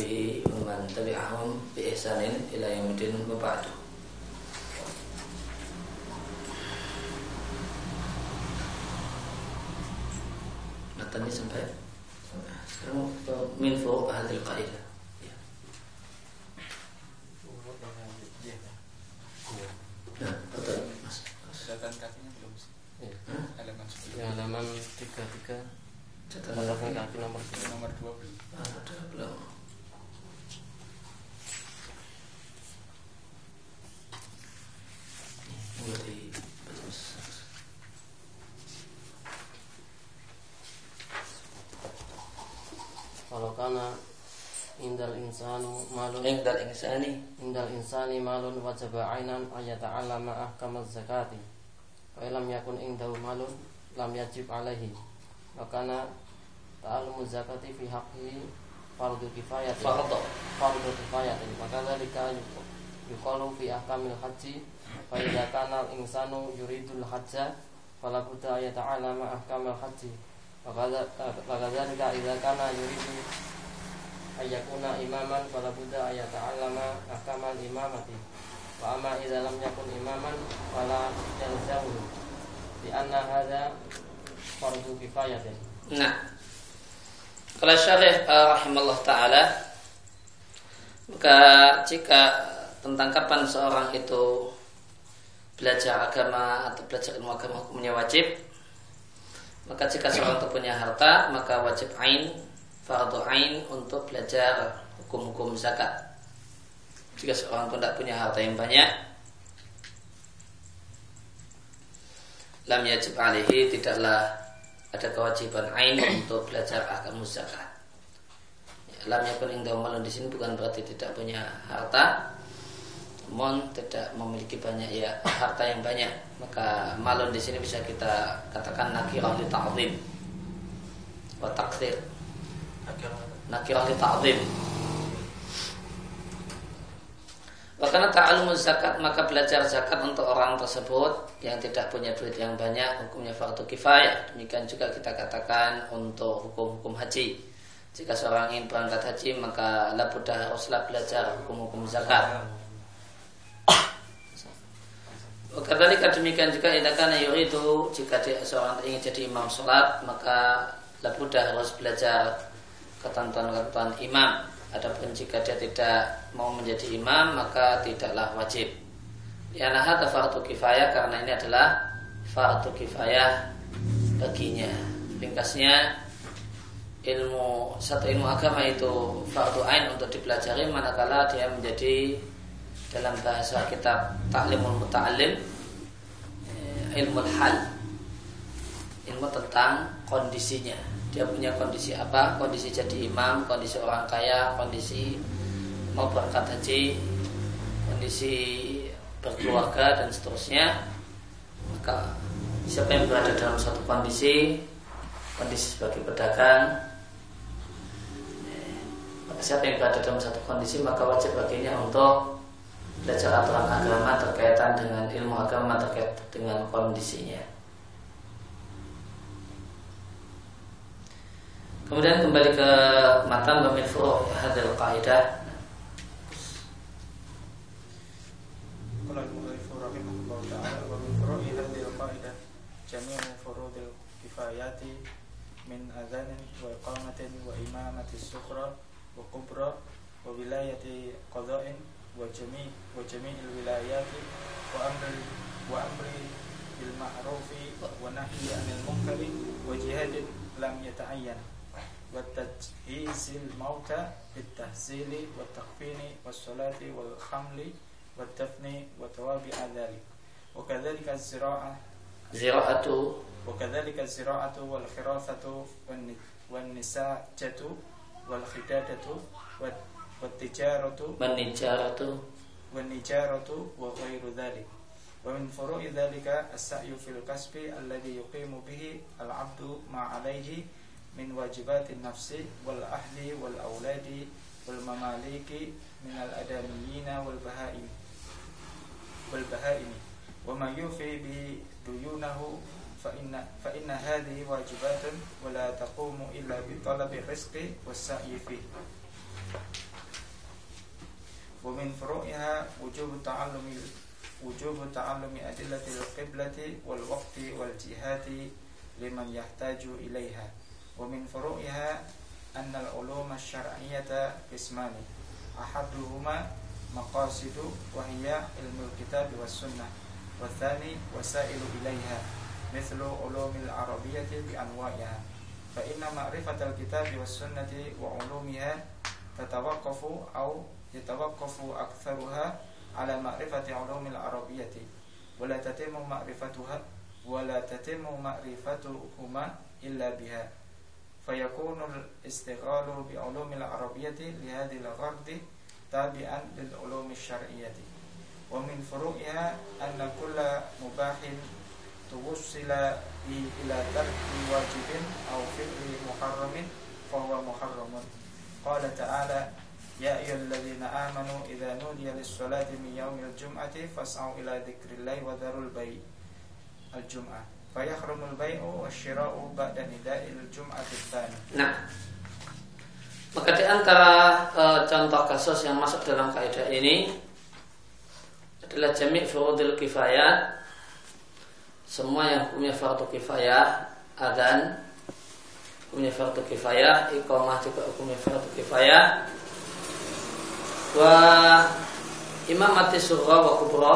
syafi'i Waman tabi'ahum bi ihsanin ila yamudin Bapadu sampai? Sekarang min fuq hadil qa'idah kakinya belum sih. Iya. Ya. Halaman tiga tiga kaki. nomor Nomor ah, dari. Kalau karena indal insanu malun indal insani indal insani malun wajaba ainan maah ahkamaz zakati kalau lam yakun indahu malun lam yajib alaihi wa kana ta'allumu zakati fi haqqihi fardu kifayat. fardu fardu kifayat. maka dzalika yuqalu fi ahkamil haji fa idza kana al-insanu yuridul hajja fala budda yata'allama ahkamal haji. Wa kadzalika idza kana yuridu ayyakuna imaman fala budda yata'allama ahkamal imamati. Wa amma idza lam yakun imaman fala yalzamu di anna hadza fardu kifayatin. Nah, kalau syarih uh, rahimallah taala maka jika tentang kapan seorang itu belajar agama atau belajar ilmu agama hukumnya wajib. Maka jika seorang itu punya harta maka wajib ain fardu ain untuk belajar hukum-hukum zakat. Jika seorang itu tidak punya harta yang banyak lam yajib alaihi tidaklah ada kewajiban ain untuk belajar agama zakat. Lam yakun indah di sini bukan berarti tidak punya harta, namun tidak memiliki banyak ya harta yang banyak. Maka malun di sini bisa kita katakan nakirah li ta'zim wa taksir. Nakirah li ta'zim. Karena ta'alumu zakat maka belajar zakat untuk orang tersebut yang tidak punya duit yang banyak hukumnya fardu kifayah. Demikian juga kita katakan untuk hukum-hukum haji. Jika seorang ingin berangkat haji maka labudah haruslah belajar hukum-hukum zakat. Kadzalika demikian juga idza yuridu jika dia, seorang ingin jadi imam sholat maka labudah harus belajar ketentuan-ketentuan imam. Adapun jika dia tidak mau menjadi imam maka tidaklah wajib. Ya nah fardu kifayah karena ini adalah fardu kifayah baginya. Ringkasnya ilmu satu ilmu agama itu fardu ain untuk dipelajari manakala dia menjadi dalam bahasa kitab taklimul muta'alim eh, ilmu hal ilmu tentang kondisinya. Dia punya kondisi apa? Kondisi jadi imam kondisi orang kaya kondisi mau berangkat haji kondisi berkeluarga dan seterusnya. Maka siapa yang berada dalam satu kondisi kondisi sebagai pedagang eh, maka siapa yang berada dalam satu kondisi maka wajib baginya untuk belajar aturan agama terkaitan dengan ilmu agama terkait dengan kondisinya. Kemudian kembali ke matan wa hadal qaidah. Qala al-mu'allif wa min furu'i wa wa sukhra wa وجميع وجميع الولايات وأمر وأمر بالمعروف ونهي عن المنكر وجهاد لم يتعين. وتجهيز الموتى بالتهزيل والتكفين والصلاة والخمل والدفن وتوابع ذلك. وكذلك الزراعة Zira'atu وكذلك الزراعة والخراثة والن- والنساجة والخدادة وال- والتجارة Manijaratu والنجارة وغير ذلك. ومن فروع ذلك السعي في الكسب الذي يقيم به العبد ما عليه من واجبات النفس والأهل والأولاد والمماليك من الأدميين والبهائم. والبهائم. وما يوفي به ديونه فإن, فإن هذه واجبات ولا تقوم إلا بطلب الرزق والسعي فيه. wa min furu'iha wujub ta'allumi wujub ta'allumi adillatil qiblati wal waqti wal jihati liman yahtaju ilaiha wa min furu'iha anna al ulum asy-syar'iyyata qismani ahaduhuma maqasidu wa hiya ilmul kitab was sunnah wa tsani wasailu ilaiha mithlu ulumil arabiyyati bi anwa'iha fa inna ma'rifatal kitabi was sunnati wa ulumiha tatawaqqafu au يتوقف أكثرها على معرفة علوم العربية. ولا تتم معرفتها ولا تتم معرفتهما إلا بها. فيكون الاستغلال بعلوم العربية لهذه الغرض تابعا للعلوم الشرعية. ومن فروعها أن كل مباح توصل إلى ترك واجب أو فعل محرم فهو محرم. قال تعالى يا أيها الذين آمنوا إذا نودي للصلاة من يوم الجمعة فاسعوا إلى ذكر الله وذروا البيع الجمعة فيحرم البيع والشراء بعد نداء الجمعة الثاني Nah, maka di antara e, contoh kasus yang masuk dalam kaidah ini adalah jami' furudil kifayat semua yang punya fardu kifayah adan punya fardu kifayah iqamah juga punya fardu kifayah wa imamati surah wa kubra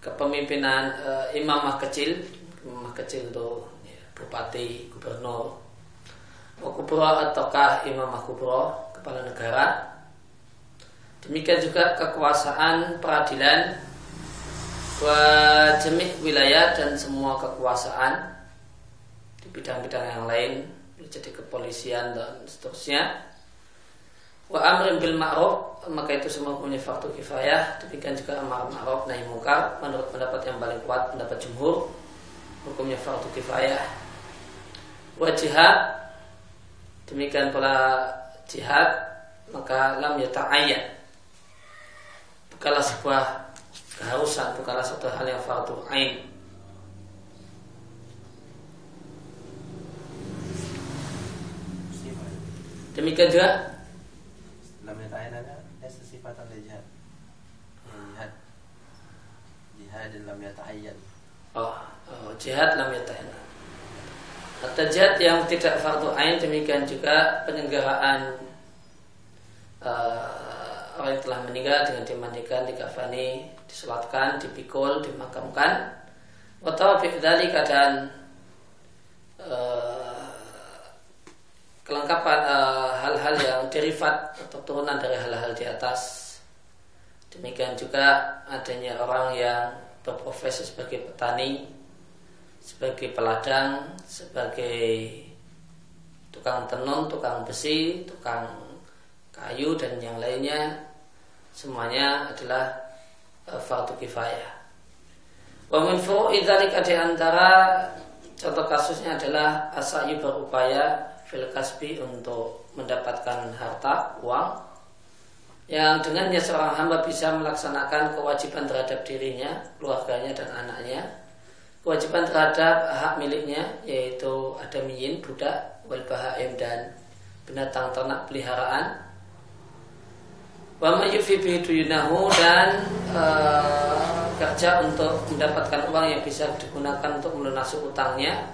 kepemimpinan uh, imamah kecil imamah kecil itu ya, bupati gubernur. Wa kubra ataukah imamah kubra kepala negara. Demikian juga kekuasaan peradilan wa jemi' wilayah dan semua kekuasaan di bidang-bidang yang lain jadi kepolisian dan seterusnya. Wa amrin bil ma'ruf maka itu semua punya faktor kifayah. Demikian juga amar ma'ruf nahi mungkar. Menurut pendapat yang paling kuat pendapat jumhur hukumnya faktor kifayah. Wa jihad demikian pula jihad maka lam yata'ayyan bukanlah sebuah keharusan bukanlah satu hal yang fardu ain. Demikian juga lam yata'ayyana laysa sifatan jihad. Jihad. Jihad lam yata'ayyan. Oh, oh jihad lam yata'ayyan. Atau jihad yang tidak fardu ain demikian juga penyelenggaraan uh, orang yang telah meninggal dengan dimandikan, dikafani, disolatkan, dipikul, dimakamkan. Atau dari keadaan uh, kelengkapan eh, hal-hal uh, yang derivat atau turunan dari hal-hal di atas. Demikian juga adanya orang yang berprofesi sebagai petani, sebagai peladang, sebagai tukang tenun, tukang besi, tukang kayu dan yang lainnya semuanya adalah fardu kifayah. Wa min di antara contoh kasusnya adalah asai berupaya fil kasbi untuk mendapatkan harta, uang yang dengannya seorang hamba bisa melaksanakan kewajiban terhadap dirinya, keluarganya dan anaknya. Kewajiban terhadap hak miliknya yaitu adamiyin, budak, wal bahaim dan binatang ternak peliharaan wa yufi yunahu dan uh, kerja untuk mendapatkan uang yang bisa digunakan untuk melunasi utangnya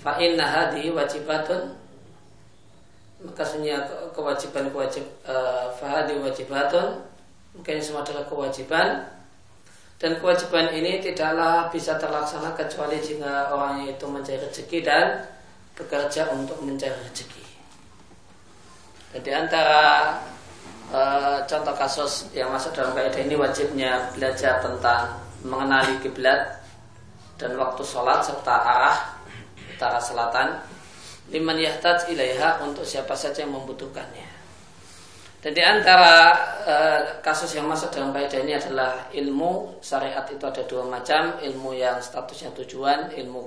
fa inna hadhihi wajibatun. Maka sebenarnya kewajiban kewajib uh, fahadi wajibatun. Mungkin ini semua adalah kewajiban. Dan kewajiban ini tidaklah bisa terlaksana kecuali jika orang itu mencari rezeki dan bekerja untuk mencari rezeki. Dan di antara Eh, contoh kasus yang masuk dalam kaidah ini wajibnya belajar tentang mengenali kiblat dan waktu sholat serta arah utara selatan liman yahtaj ilaiha untuk siapa saja yang membutuhkannya. Dan di antara uh, kasus yang masuk dalam kaidah ini adalah ilmu syariat itu ada dua macam, ilmu yang statusnya tujuan, ilmu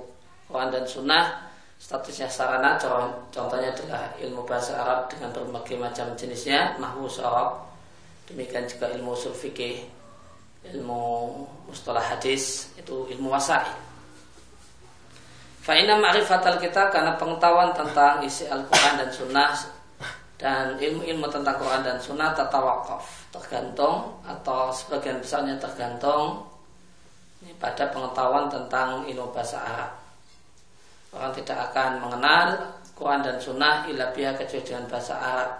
Quran dan Sunnah, statusnya sarana contohnya adalah ilmu bahasa Arab dengan berbagai macam jenisnya mahfuz Arab demikian juga ilmu usul ilmu mustalah hadis itu ilmu wasail Fa'ina ma'rifatal kita karena pengetahuan tentang isi Al-Quran dan Sunnah dan ilmu-ilmu tentang Quran dan Sunnah tatawakaf tergantung atau sebagian besarnya tergantung pada pengetahuan tentang ilmu bahasa Arab. Orang tidak akan mengenal Quran dan Sunnah ila pihak kecuali dengan bahasa Arab.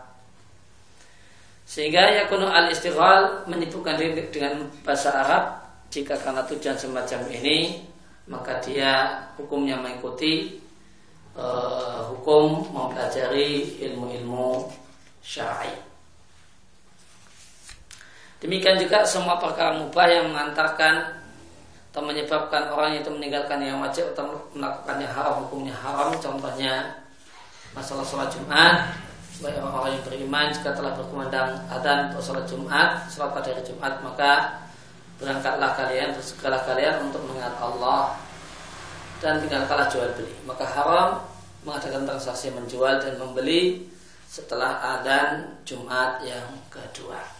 Sehingga yakunu al istighal menyibukkan diri dengan bahasa Arab jika karena tujuan semacam ini maka dia hukumnya mengikuti uh, hukum mempelajari ilmu-ilmu syar'i. Demikian juga semua perkara mubah yang mengantarkan atau menyebabkan orang itu meninggalkan yang wajib atau melakukan yang haram hukumnya haram contohnya masalah sholat Jumat sebagai orang-orang yang beriman jika telah berkumandang adzan untuk sholat Jumat sholat pada hari Jumat maka berangkatlah kalian bersegala kalian untuk mengingat Allah dan tinggal kalah jual beli maka haram mengadakan transaksi menjual dan membeli setelah adzan Jumat yang kedua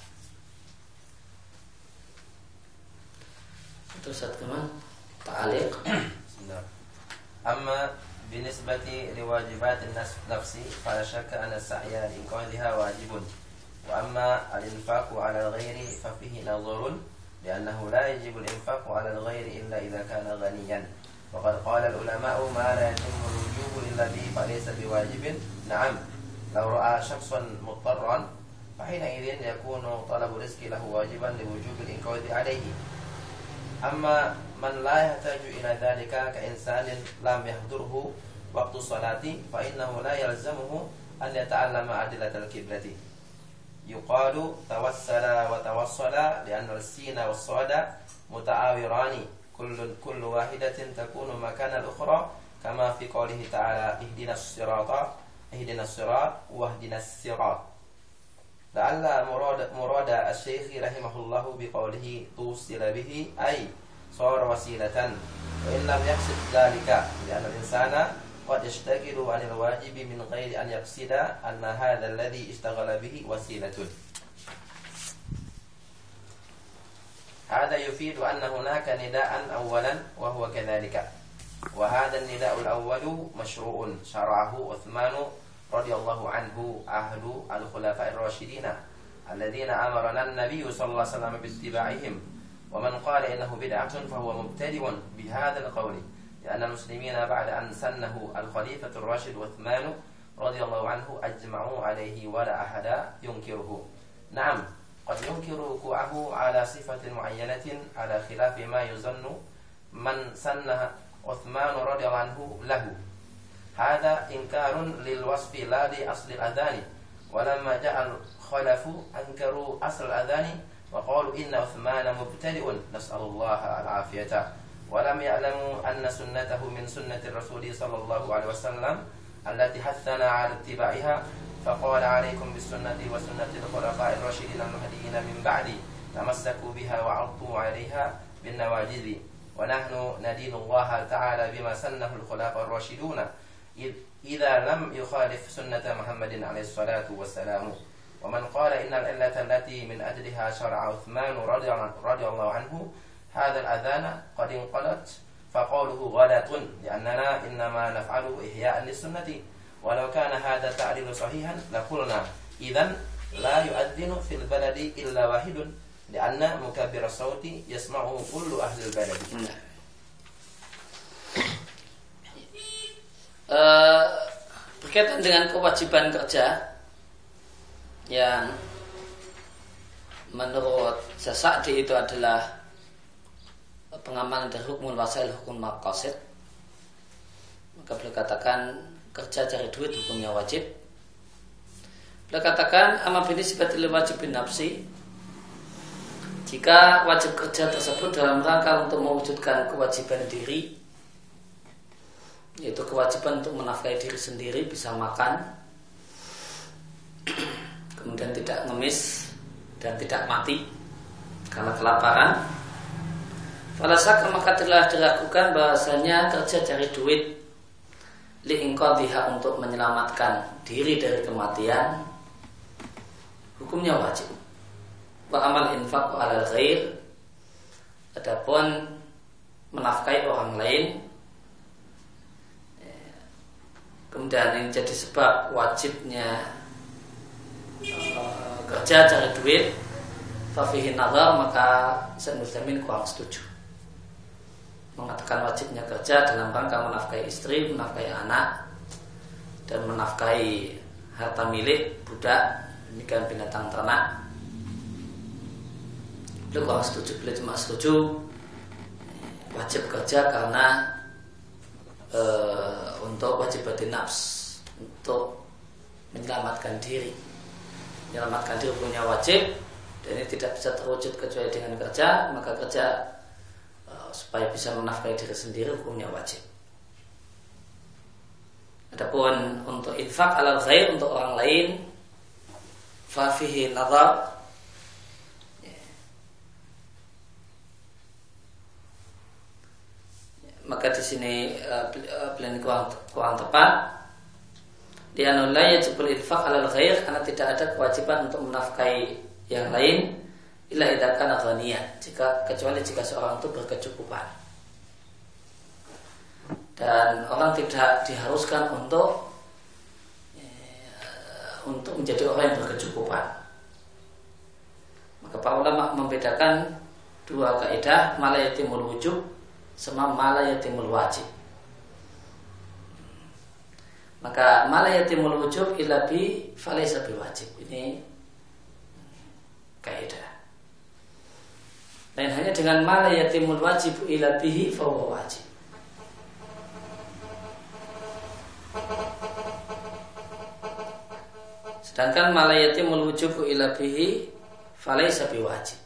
Terus satu kemana? Ta'aliq. أما بالنسبة لواجبات النفس فلا شك أن السعي لإنقاذها واجب وأما الإنفاق على الغير ففيه نظر لأنه لا يجب الإنفاق على الغير إلا إذا كان غنيا. وقد قال العلماء ما لا يتم الوجوب إلا به فليس بواجب. نعم لو رأى شخصا مضطرا فحينئذ يكون طلب الرزق له واجبا لوجوب الإنقاذ عليه. أما من لا يحتاج إلى ذلك كإنسان لم يحضره وقت الصلاة فإنه لا يلزمه أن يتعلم أدلة الكبلة يقال توسل وتوصل لأن السين والصاد متعاوران. كل كل واحدة تكون مكان الأخرى كما في قوله تعالى اهدنا الصراط اهدنا الصراط واهدنا الصراط. لعل مراد مراد الشيخ رحمه الله بقوله توصل به أي صار وسيلة وإن لم يقصد ذلك لأن الإنسان قد يشتغل عن الواجب من غير أن يقصد أن هذا الذي اشتغل به وسيلة. هذا يفيد أن هناك نداء أولا وهو كذلك. وهذا النداء الأول مشروع شرعه عثمان رضي الله عنه أهل الخلفاء الراشدين الذين أمرنا النبي صلى الله عليه وسلم باتباعهم. ومن قال إنه بدعة فهو مبتدع بهذا القول. لأن المسلمين بعد أن سنه الخليفة الراشد عثمان رضي الله عنه أجمعوا عليه ولا أحد ينكره. نعم قد ينكر وقوعه على صفة معينة على خلاف ما يظن من سن عثمان رضي الله عنه له. هذا إنكار للوصف لا لأصل الأذان ولما جاء الخلف أنكروا أصل الأذان وقالوا إن عثمان مبتدئ نسأل الله العافية. ولم يعلموا أن سنته من سنة الرسول صلى الله عليه وسلم التي حثنا على اتباعها فقال عليكم بالسنة وسنة الخلفاء الراشدين المهديين من بعدي تمسكوا بها وعضوا عليها بالنواجذ. ونحن ندين الله تعالى بما سنه الخلفاء الراشدون إذا لم يخالف سنة محمد عليه الصلاة والسلام. ومن قال إن العلة التي من أجلها شرع عثمان رضي الله عنه هذا الأذان قد انقلت فقوله غلط لأننا إنما نفعله إحياء للسنة ولو كان هذا التعليل صحيحا لقلنا إذا لا يؤذن في البلد إلا واحد لأن مكبر الصوت يسمعه كل أهل البلد uh, berkaitan dengan kewajiban kerja yang menurut Sasadi itu adalah pengamalan dari hukum wasail hukum maqasid. Maka beliau katakan kerja cari duit hukumnya wajib. Beliau katakan ama bini sifatil wajibin nafsi. Jika wajib kerja tersebut dalam rangka untuk mewujudkan kewajiban diri yaitu kewajiban untuk menafkahi diri sendiri bisa makan kemudian tidak ngemis dan tidak mati karena kelaparan Falasak maka telah dilakukan bahasanya kerja cari duit liingkodiha untuk menyelamatkan diri dari kematian hukumnya wajib. Wa amal infak ala ghair adapun menafkahi orang lain kemudian ini jadi sebab wajibnya uh, kerja cari duit fafihin nazar maka Muslimin kurang setuju mengatakan wajibnya kerja dalam rangka menafkahi istri, menafkahi anak dan menafkahi harta milik budak demikian binatang ternak. Beliau kurang setuju beliau cuma setuju wajib kerja karena e, untuk wajib batin nafs untuk menyelamatkan diri. Menyelamatkan diri punya wajib dan ini tidak bisa terwujud kecuali dengan kerja maka kerja supaya bisa menafkahi diri sendiri hukumnya wajib. Adapun untuk infak alal ghair untuk orang lain fafihi nazar maka di sini uh, pilihan kurang, kurang tepat. Dia nolai jebul infak alal ghair karena tidak ada kewajiban untuk menafkahi yang lain illa idakan ghaniyah. Jika kecuali jika seorang itu berkecukupan. Dan orang tidak diharuskan untuk uh, untuk menjadi orang yang berkecukupan. Maka para ulama membedakan dua kaidah malayatimul wujub sama mala yatimul wajib. Maka mala yatimul wujub illa bi falaysa bi wajib. Ini kaidah dan hanya dengan mala yatimul wajib illa bihi fa wajib. Sedangkan mala yatimul wujub illa bihi falaysa wajib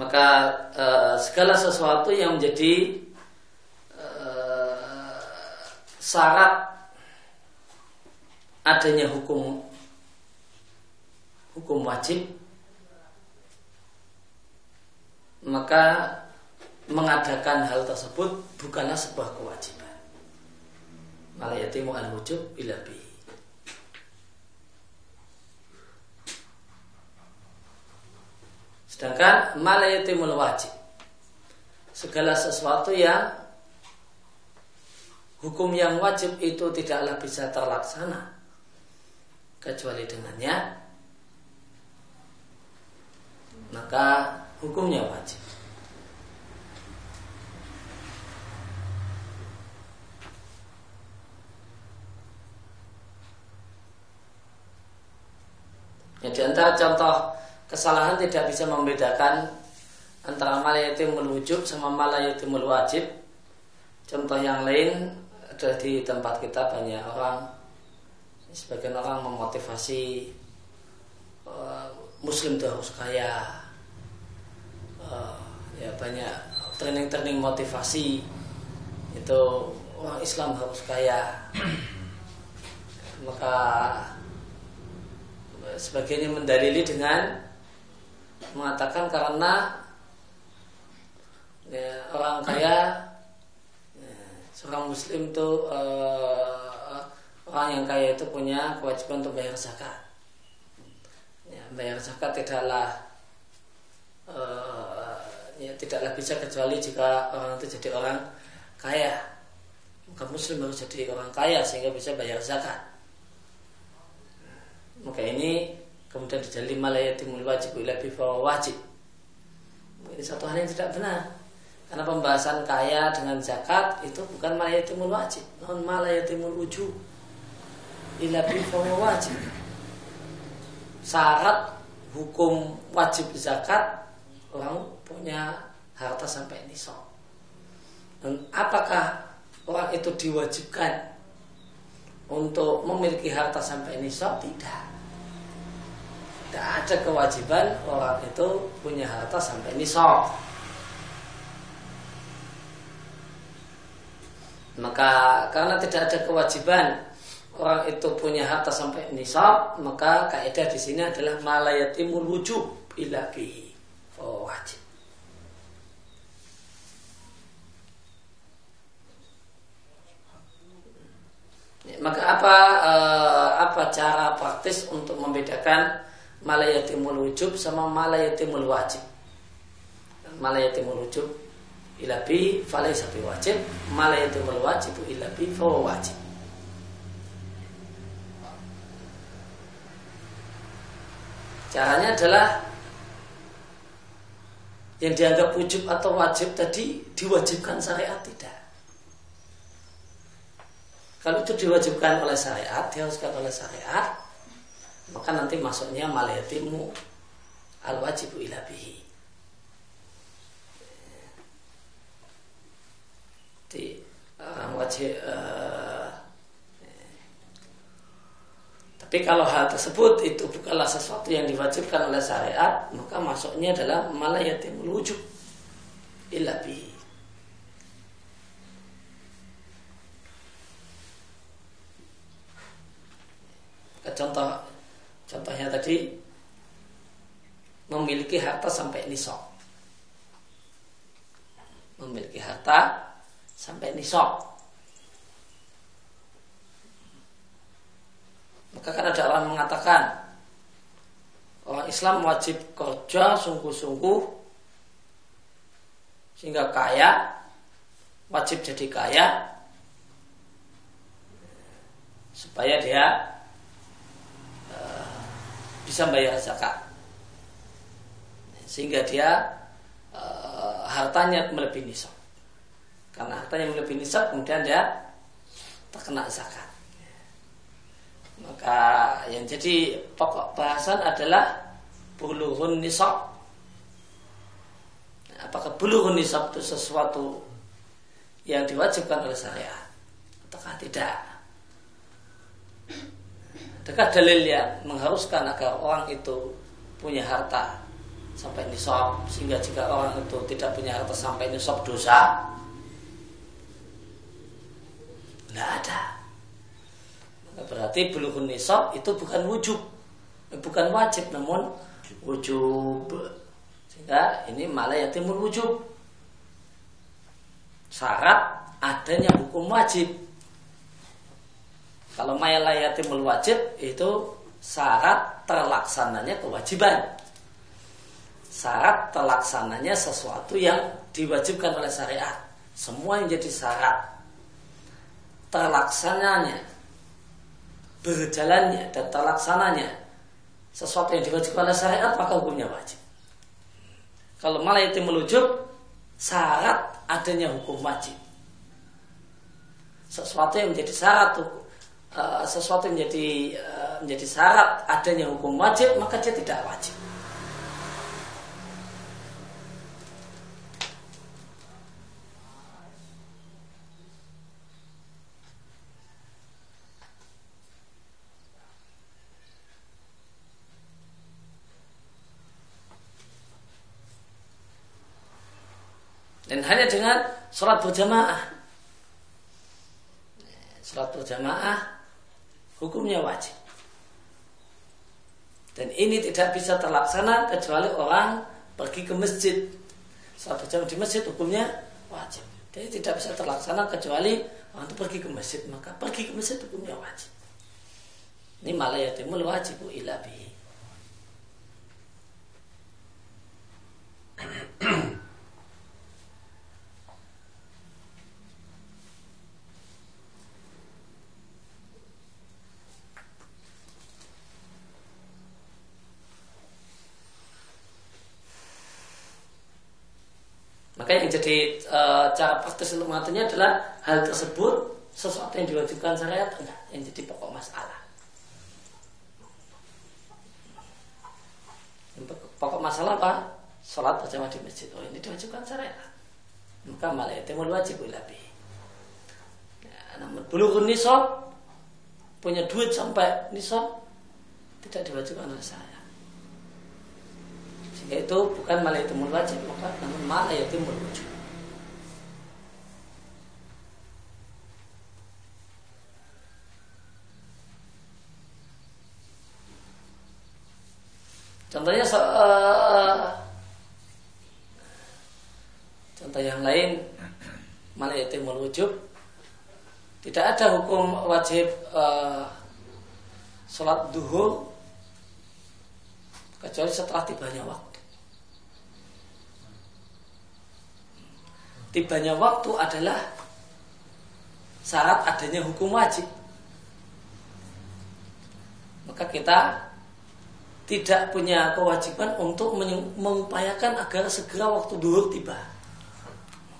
maka e, segala sesuatu yang menjadi e, syarat adanya hukum hukum wajib maka mengadakan hal tersebut bukanlah sebuah kewajiban. Malah yatimu al wujub ila Sedangkan malayatimul wajib. Segala sesuatu yang Hukum yang wajib itu tidaklah bisa terlaksana. Kecuali dengannya. Maka hukumnya wajib. Ya, di antara contoh kesalahan tidak bisa membedakan antara malayatimul wujub sama malayatimul wajib. Contoh yang lain ada di tempat kita banyak orang. Sebagian orang memotivasi uh, muslim itu harus kaya. Uh, ya banyak training-training motivasi. Itu orang Islam harus kaya. Maka sebagian mendalili dengan mengatakan karena ya, orang kaya ya, seorang muslim itu uh, orang yang kaya itu punya kewajiban untuk bayar zakat. Ya, bayar zakat tidaklah uh, ya, tidaklah bisa kecuali jika orang itu jadi orang kaya. Maka muslim harus jadi orang kaya sehingga bisa bayar zakat. Maka ini kemudian dijali malayatimul wajib ila wajib. Ini satu hal yang tidak benar. Karena pembahasan kaya dengan zakat itu bukan malayatimul wajib non malayatimul wujub ila wajib. Syarat hukum wajib zakat orang punya harta sampai nisab. Dan apakah orang itu diwajibkan untuk memiliki harta sampai nisab? Tidak tidak ada kewajiban orang itu punya harta sampai nisab. Maka karena tidak ada kewajiban orang itu punya harta sampai nisab, maka kaidah di sini adalah malayatimul wujub ila. Oh, wajib. maka apa uh, apa cara praktis untuk membedakan malayatimul wujub sama malayatimul wajib. Malayatimul wujub ilabi falaysa wajib, malayatimul wajib ilabi fawa wajib. Caranya adalah yang dianggap wujub atau wajib tadi diwajibkan syariat tidak. Kalau itu diwajibkan oleh syariat, diharuskan oleh syariat, maka nanti masuknya malayatimu al wajibu ilabihi. Di orang wajib uh, tapi kalau hal tersebut itu bukanlah sesuatu yang diwajibkan oleh syariat, maka masuknya adalah malayatimul wujub illa bihi. Contoh tadi memiliki harta sampai nisab. Memiliki harta sampai nisab. Maka kan ada orang mengatakan orang Islam wajib kerja sungguh-sungguh sehingga kaya, wajib jadi kaya supaya dia bisa bayar zakat sehingga dia uh, hartanya melebihi nisab karena hartanya melebihi nisab kemudian dia terkena zakat maka yang jadi pokok bahasan adalah bulughun nisab. Apakah bulughun nisab itu sesuatu yang diwajibkan oleh syariat ataukah tidak? Adakah dalil yang mengharuskan agar orang itu punya harta sampai nisab sehingga jika orang itu tidak punya harta sampai nisab dosa? Tidak ada. Berarti bulughun nisab itu bukan wujub, bukan wajib namun wujub. Sehingga ini malah yatimul wujub. Syarat adanya hukum wajib. Kalau yatimul wajib itu syarat terlaksananya kewajiban. Syarat terlaksananya sesuatu yang diwajibkan oleh syariat. Semua yang jadi syarat terlaksananya berjalannya dan terlaksananya sesuatu yang diwajibkan oleh syariat maka hukumnya wajib. Kalau malah itu melujub syarat adanya hukum wajib. Sesuatu yang menjadi syarat uh, sesuatu menjadi uh, menjadi syarat adanya hukum wajib maka dia tidak wajib. Dan hanya dengan sholat berjamaah. Sholat berjamaah hukumnya wajib. Dan ini tidak bisa terlaksana kecuali orang pergi ke masjid. Sholat berjamaah di masjid hukumnya wajib. Jadi tidak bisa terlaksana kecuali orang itu pergi ke masjid. Maka pergi ke masjid hukumnya wajib. Ini malah yatimul wajibu ilabi. Maka yang jadi e, cara praktis untuk mengaturnya adalah hal tersebut sesuatu yang diwajibkan syariat enggak yang jadi pokok masalah. Pokok masalah apa? Sholat berjamaah di masjid. Oh ini diwajibkan syariat. Maka malah itu wajib lebih. Ya, namun belum nisab punya duit sampai nisab tidak diwajibkan oleh saya yaitu bukan malah itu wajib maka namun malah itu wujud Contohnya uh, contoh yang lain malah itu wujud tidak ada hukum wajib uh, sholat duhur kecuali setelah tibanya waktu. Tibanya waktu adalah syarat adanya hukum wajib. Maka kita tidak punya kewajiban untuk mengupayakan agar segera waktu duhur tiba.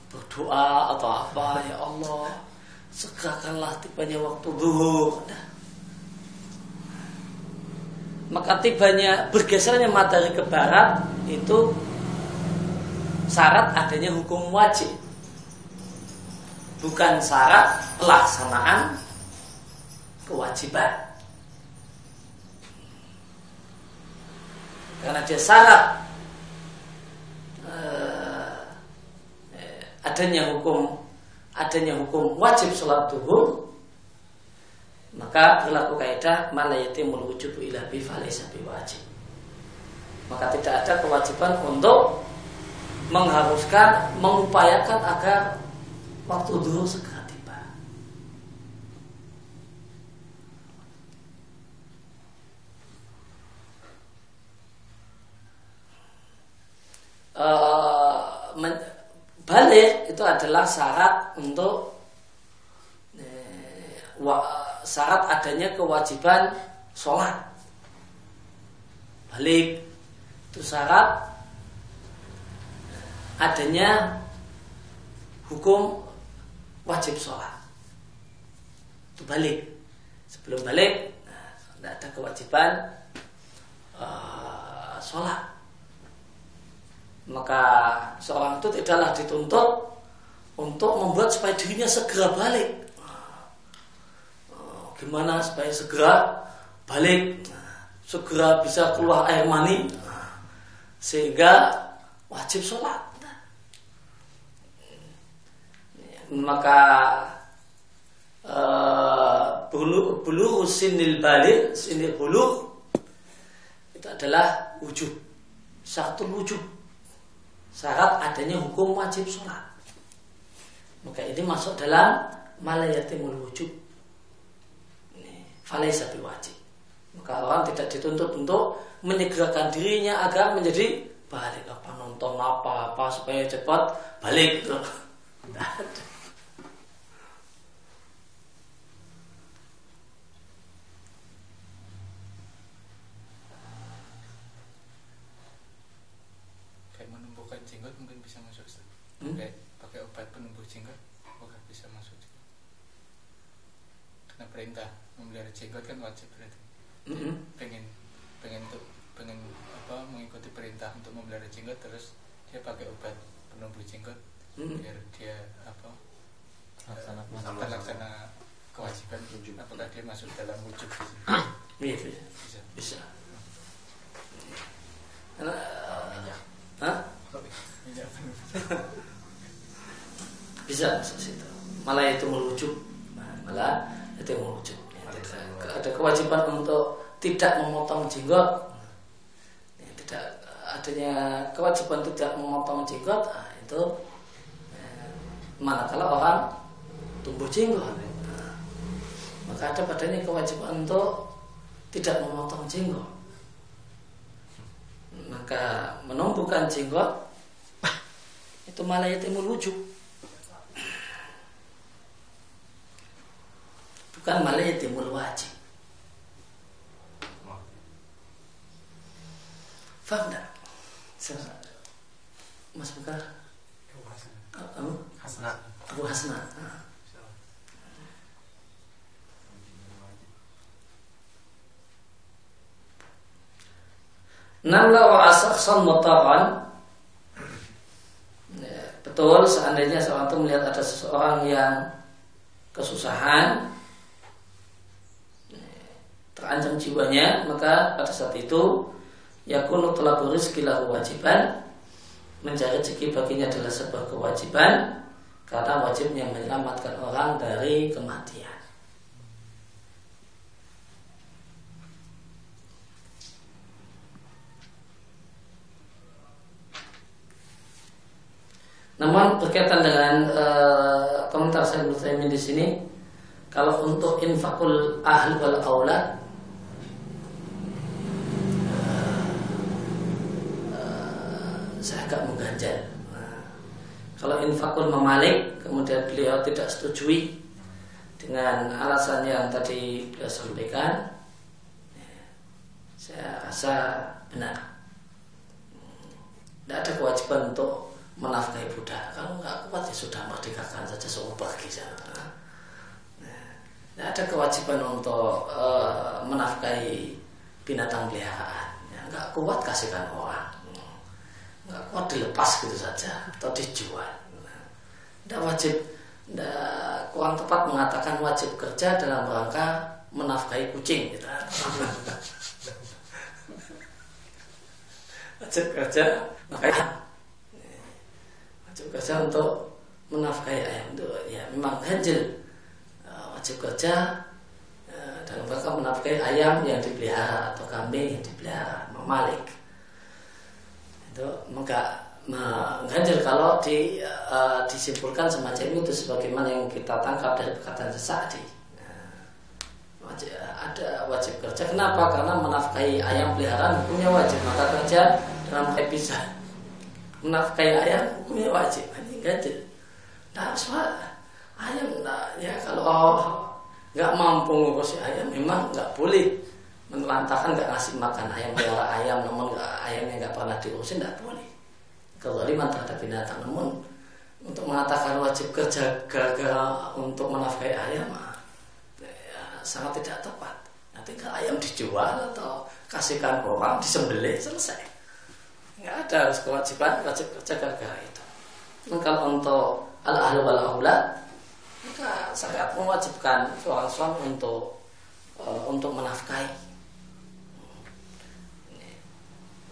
Berdoa atau apa ya Allah, segerakanlah tibanya waktu duhur. Nah, maka tibanya bergesernya matahari ke barat itu syarat adanya hukum wajib bukan syarat pelaksanaan kewajiban karena dia syarat uh, adanya hukum adanya hukum wajib sholat duhur maka berlaku kaidah malayatimul wujubu ila bi falaysa wajib. Maka tidak ada kewajiban untuk mengharuskan, mengupayakan agar waktu dulu segera tiba. Uh, balik itu adalah syarat untuk uh, syarat adanya kewajiban sholat balik itu syarat adanya hukum wajib sholat. Itu balik. Sebelum balik nah, tidak ada kewajiban uh, sholat. Maka seorang itu tidaklah dituntut untuk membuat supaya dirinya segera balik. Gimana supaya segera balik? Segera bisa keluar air mani? Sehingga wajib sholat maka uh, bulu bulu sinil balik sinil bulu itu adalah wujud. Satu wujud. Syarat adanya hukum wajib sholat. Maka ini masuk dalam malayatimul wujud. Falaisa wajib. Maka orang tidak dituntut untuk menyegerakan dirinya agar menjadi balik. Apa nonton apa apa supaya cepat balik. Gitu. Kayak menumbuhkan jenggot mungkin bisa masuk. Hmm? Kayak pakai obat penumbuh jenggot, apakah bisa masuk? Karena perintah jenggot kan wajib berarti. Mm -hmm. pengen pengen tuh pengen apa mengikuti perintah untuk memelihara jenggot terus dia pakai obat penumbuh jenggot mm -hmm. biar dia apa laksana uh, laksana kewajiban wujud apakah dia masuk dalam wujud iya bisa. Bisa. Bisa minyak. Hah? bisa situ malah itu melucu. Malah itu melucu ada kewajiban untuk tidak memotong jenggot. Ya, tidak adanya kewajiban tidak memotong jenggot nah, itu ya, manakala orang tumbuh jenggot. Nah, maka ada padanya kewajiban untuk tidak memotong jenggot. Maka menumbuhkan jenggot itu malah yatimul wujud bukan malah yatimul wajib Faham tak? Mas Bekar Abu Hasna Abu? Hasna Namla wa asaksan mutaran ya, Betul seandainya seorang itu melihat ada seseorang yang kesusahan ya, terancam jiwanya maka pada saat itu yakunu talabu rizki lahu wajiban mencari rezeki baginya adalah sebuah kewajiban karena wajibnya menyelamatkan orang dari kematian. Namun berkaitan dengan uh, komentar saya di sini, kalau untuk infakul ahli wal aulad saya agak mengganjal. Kalau infakul memalik, kemudian beliau tidak setujui dengan alasan yang tadi beliau sampaikan, ya, saya rasa benar. Tidak ada kewajiban untuk menafkahi budak. Kalau nggak kuat ya sudah merdekakan saja semua pergi. Tidak ada kewajiban untuk uh, menafkahi binatang peliharaan. Ya, nggak kuat kasihkan orang kuat dilepas gitu saja atau dijual. Tidak wajib tidak kurang tepat mengatakan wajib kerja dalam rangka menafkahi kucing gitu. wajib kerja makanya wajib kerja untuk menafkahi ayam. Itu ya memang ganjil. Eh, wajib kerja eh, dalam rangka menafkahi ayam yang dipelihara atau kambing yang dipelihara memalik itu maka mengganjil kalau di, uh, disimpulkan semacam itu sebagaimana yang kita tangkap dari perkataan sesadi nah, wajib, ada wajib kerja. Kenapa? Karena menafkahi ayam peliharaan hukumnya wajib. Maka kerja dalam bisa. Menafkahi ayam hukumnya wajib. Ini ganjil nah soal ayam nah, ya kalau nggak mampu ngurusi ayam memang nggak boleh menelantarkan nggak ngasih makan ayam pelihara ayam namun ayamnya nggak pernah diurusin nggak boleh. Kezaliman terhadap binatang namun untuk mengatakan wajib kerja gara-gara untuk menafkahi ayam ya, sangat tidak tepat. Nanti kalau ayam dijual atau kasihkan orang disembelih selesai. Nggak ada harus kewajiban wajib kerja gara-gara itu. Dan kalau untuk al ahlu wal aulad maka sangat mewajibkan seorang suami untuk uh, untuk menafkahi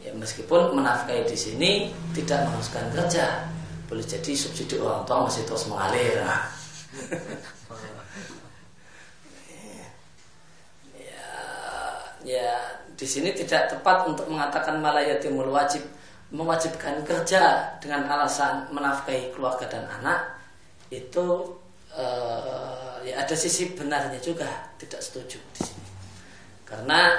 Ya, meskipun menafkahi di sini tidak mengharuskan kerja, boleh jadi subsidi orang tua masih terus mengalir. ya, ya, di sini tidak tepat untuk mengatakan malayatimul wajib mewajibkan kerja dengan alasan menafkahi keluarga dan anak. Itu uh, ya ada sisi benarnya juga tidak setuju di sini. Karena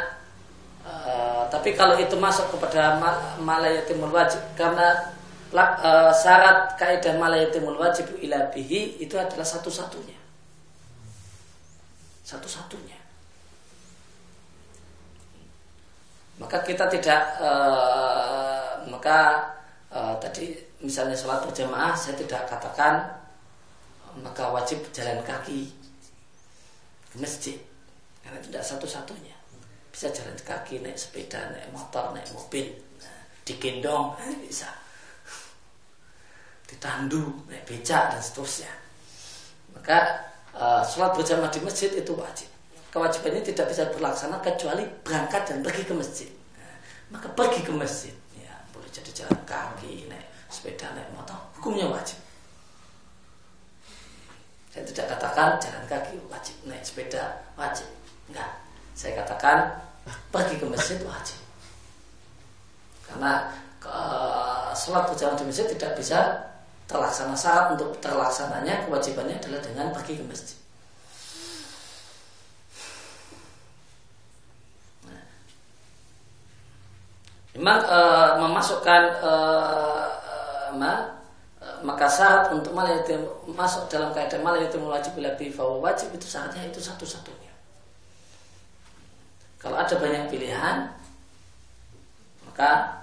Eh, tapi kalau itu masuk kepada malayatimul wajib karena uh, syarat kaidah malayatimul wajib ila bihi itu adalah satu-satunya. Satu-satunya. Maka kita tidak uh, maka uh, tadi misalnya sholat berjamaah saya tidak katakan maka wajib jalan kaki ke masjid karena tidak satu-satunya bisa jalan kaki, naik sepeda, naik motor, naik mobil, digendong, nah, bisa. Ditandu, naik becak dan seterusnya. Maka uh, sholat berjamaah di masjid itu wajib. Kewajiban ini tidak bisa berlaksana kecuali berangkat dan pergi ke masjid. Nah, maka pergi ke masjid, ya boleh jadi jalan kaki, naik sepeda, naik motor, hukumnya wajib. Saya tidak katakan jalan kaki wajib, naik sepeda wajib, enggak saya katakan pergi ke masjid wajib karena uh, sholat berjamaah di masjid tidak bisa terlaksana syarat untuk terlaksananya kewajibannya adalah dengan pergi ke masjid. Nah. Memang uh, memasukkan uh, uh, maka syarat untuk malayatim masuk dalam keadaan malayatim wajib lebih wajib itu syaratnya itu satu-satunya. Kalau ada banyak pilihan, maka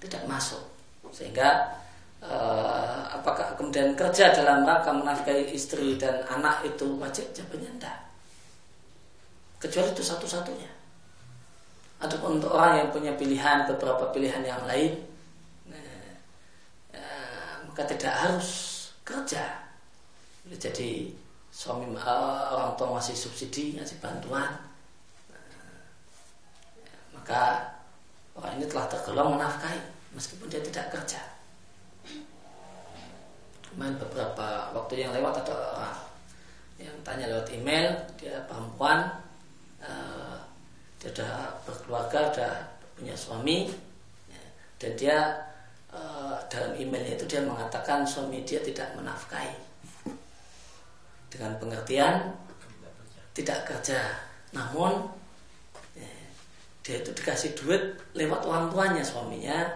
tidak masuk. Sehingga eh, apakah kemudian kerja dalam rangka menafkahi istri dan anak itu wajib? Jawabannya tidak. Kecuali itu satu-satunya. Adapun untuk orang yang punya pilihan beberapa pilihan yang lain, eh, eh, maka tidak harus kerja. Jadi suami eh, orang tua masih subsidi, ngasih bantuan, maka orang ini telah tergolong menafkahi meskipun dia tidak kerja. Kemarin beberapa waktu yang lewat ada orang yang tanya lewat email dia perempuan uh, dia sudah berkeluarga sudah punya suami ya, dan dia uh, dalam emailnya itu dia mengatakan suami dia tidak menafkahi. Dengan pengertian tidak kerja. Namun dia itu dikasih duit lewat orang tuanya suaminya.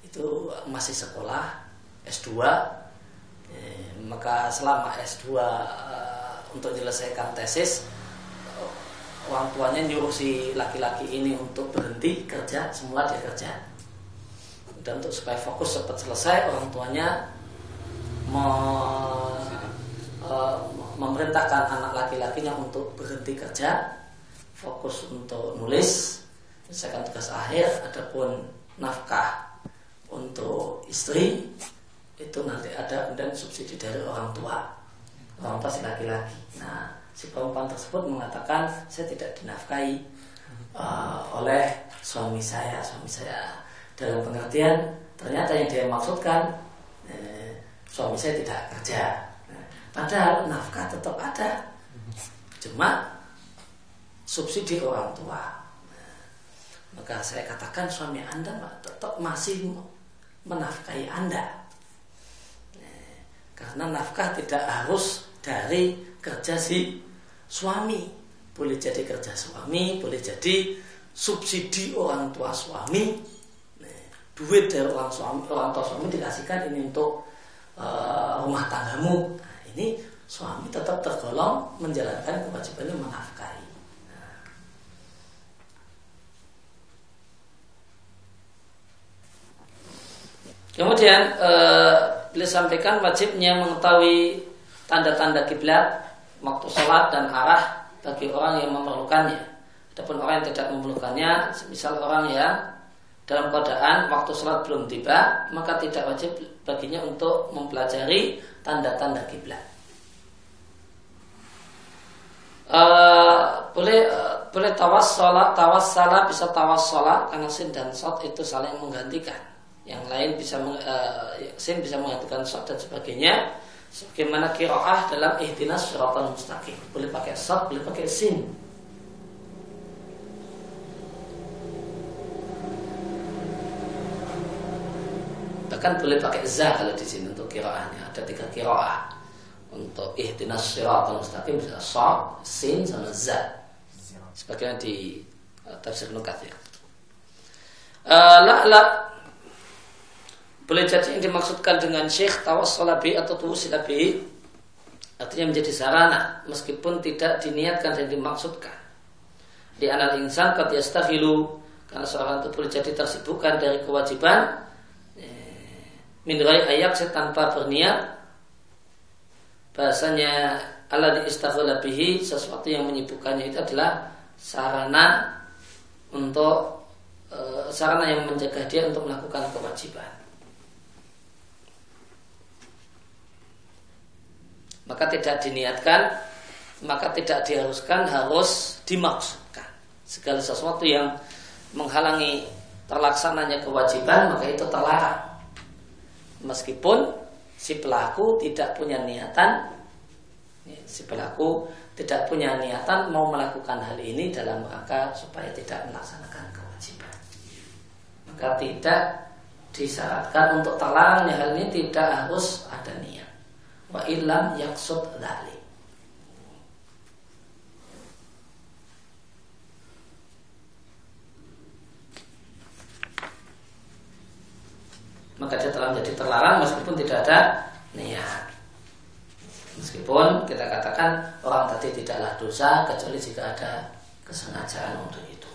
Itu masih sekolah S2 eh, maka selama S2 eh, untuk menyelesaikan tesis orang tuanya nyuruh si laki-laki ini untuk berhenti kerja semula dia kerja. Dan untuk supaya fokus cepat selesai orang tuanya me, uh, memerintahkan anak laki-lakinya untuk berhenti kerja fokus untuk nulis misalkan tugas akhir adapun nafkah untuk istri itu nanti ada dan subsidi dari orang tua. Orang tua si laki-laki. Nah si perempuan tersebut mengatakan saya tidak dinafkahi uh, oleh suami saya. Suami saya dalam pengertian ternyata yang dia maksudkan eh, suami saya tidak kerja. Nah, padahal nafkah tetap ada. Cuma subsidi orang tua maka saya katakan suami anda tetap masih menafkahi anda. Nah, karena nafkah tidak harus dari kerja si suami. Boleh jadi kerja suami boleh jadi subsidi orang tua suami. Nah, duit dari orang suami orang tua suami dikasihkan ini untuk uh, rumah tanggamu. Nah, ini suami tetap tergolong menjalankan kewajibannya menafkahi nah. Kemudian uh, beliau sampaikan wajibnya mengetahui tanda-tanda kiblat waktu sholat dan arah bagi orang yang memerlukannya. Adapun orang yang tidak memerlukannya, misal orang yang dalam keadaan waktu sholat belum tiba, maka tidak wajib baginya untuk mempelajari tanda-tanda kiblat. Uh, boleh uh, boleh tawas sholat tawas salah bisa tawas sholat karena sin dan shot itu saling menggantikan yang lain bisa uh, sin bisa menggantikan shot dan sebagainya Sebagaimana kiroah dalam ihtinas syaratan mustaqim. Boleh pakai sad, boleh pakai sin. Bahkan boleh pakai za kalau di sini untuk kiroahnya. Ada tiga kiroah. Untuk ihtinas syaratan mustaqim bisa sad, sin, sama za. Sebagaimana di uh, tafsir nukat ya. Uh, la, la, boleh jadi yang dimaksudkan dengan syekh tawassalabi atau tuwusilabi artinya menjadi sarana meskipun tidak diniatkan dan dimaksudkan. Di anal insan kat yastahilu karena seorang itu boleh jadi tersibukkan dari kewajiban eh, min ayat tanpa berniat bahasanya Allah di sesuatu yang menyibukkannya itu adalah sarana untuk e, sarana yang menjaga dia untuk melakukan kewajiban. Maka tidak diniatkan maka tidak diharuskan harus dimaksudkan. Segala sesuatu yang menghalangi terlaksananya kewajiban maka itu terlarang. Meskipun si pelaku tidak punya niatan si pelaku tidak punya niatan mau melakukan hal ini dalam rangka supaya tidak melaksanakan kewajiban. Maka tidak disyaratkan untuk terlarangnya hal ini tidak harus ada niat wa ilam yaksud dhalik maka dia telah menjadi terlarang meskipun tidak ada niat. Meskipun kita katakan orang tadi tidaklah dosa kecuali jika ada kesengajaan untuk itu.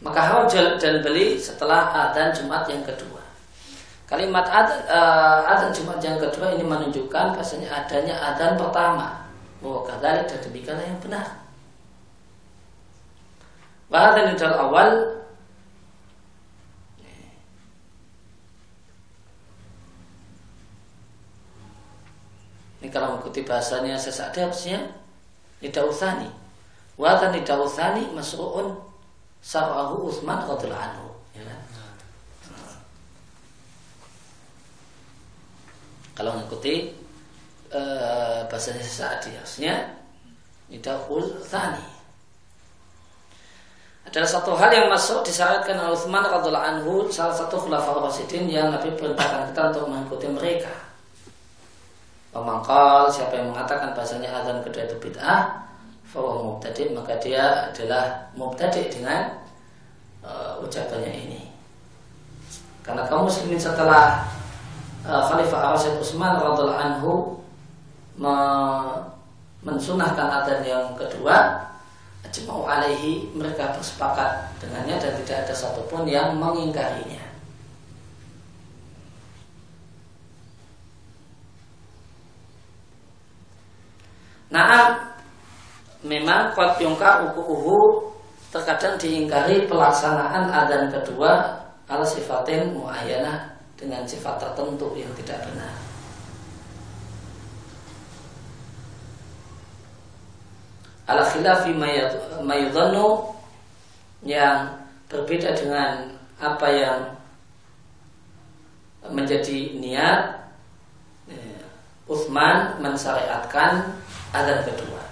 Maka hal dan beli setelah adzan Jumat yang kedua. Kalimat adzan uh, adzan Jumat yang kedua ini menunjukkan bahasanya adanya adzan pertama. Bahwa kata dan demikianlah yang benar. Bahkan di awal Ini kalau mengikuti bahasanya sesak harusnya tidak usani. Wa tidak usani masru'un sarahu Utsman radhiyallahu anhu. Kalau mengikuti e, bahasanya saat harusnya nidahul thani adalah satu hal yang masuk disyaratkan oleh Utsman radhiallahu anhu salah satu khulafaur rasyidin yang Nabi perintahkan kita untuk mengikuti mereka. Pemangkal siapa yang mengatakan bahasanya azan kedua itu bid'ah, mubtadi maka dia adalah mubtadi dengan uh, ucapannya ini. Karena kaum muslimin setelah Khalifah Rasyid Utsman radhiallahu anhu me mensunahkan adzan yang kedua, ajma'u alaihi mereka bersepakat dengannya dan tidak ada satupun yang mengingkarinya. Nah, memang kuat yungka uku terkadang diingkari pelaksanaan adzan kedua ala sifatin muayyana dengan sifat tertentu yang tidak benar. Ala khilafi mayudhanu yang berbeda dengan apa yang menjadi niat eh, Uthman mensyariatkan adzan kedua.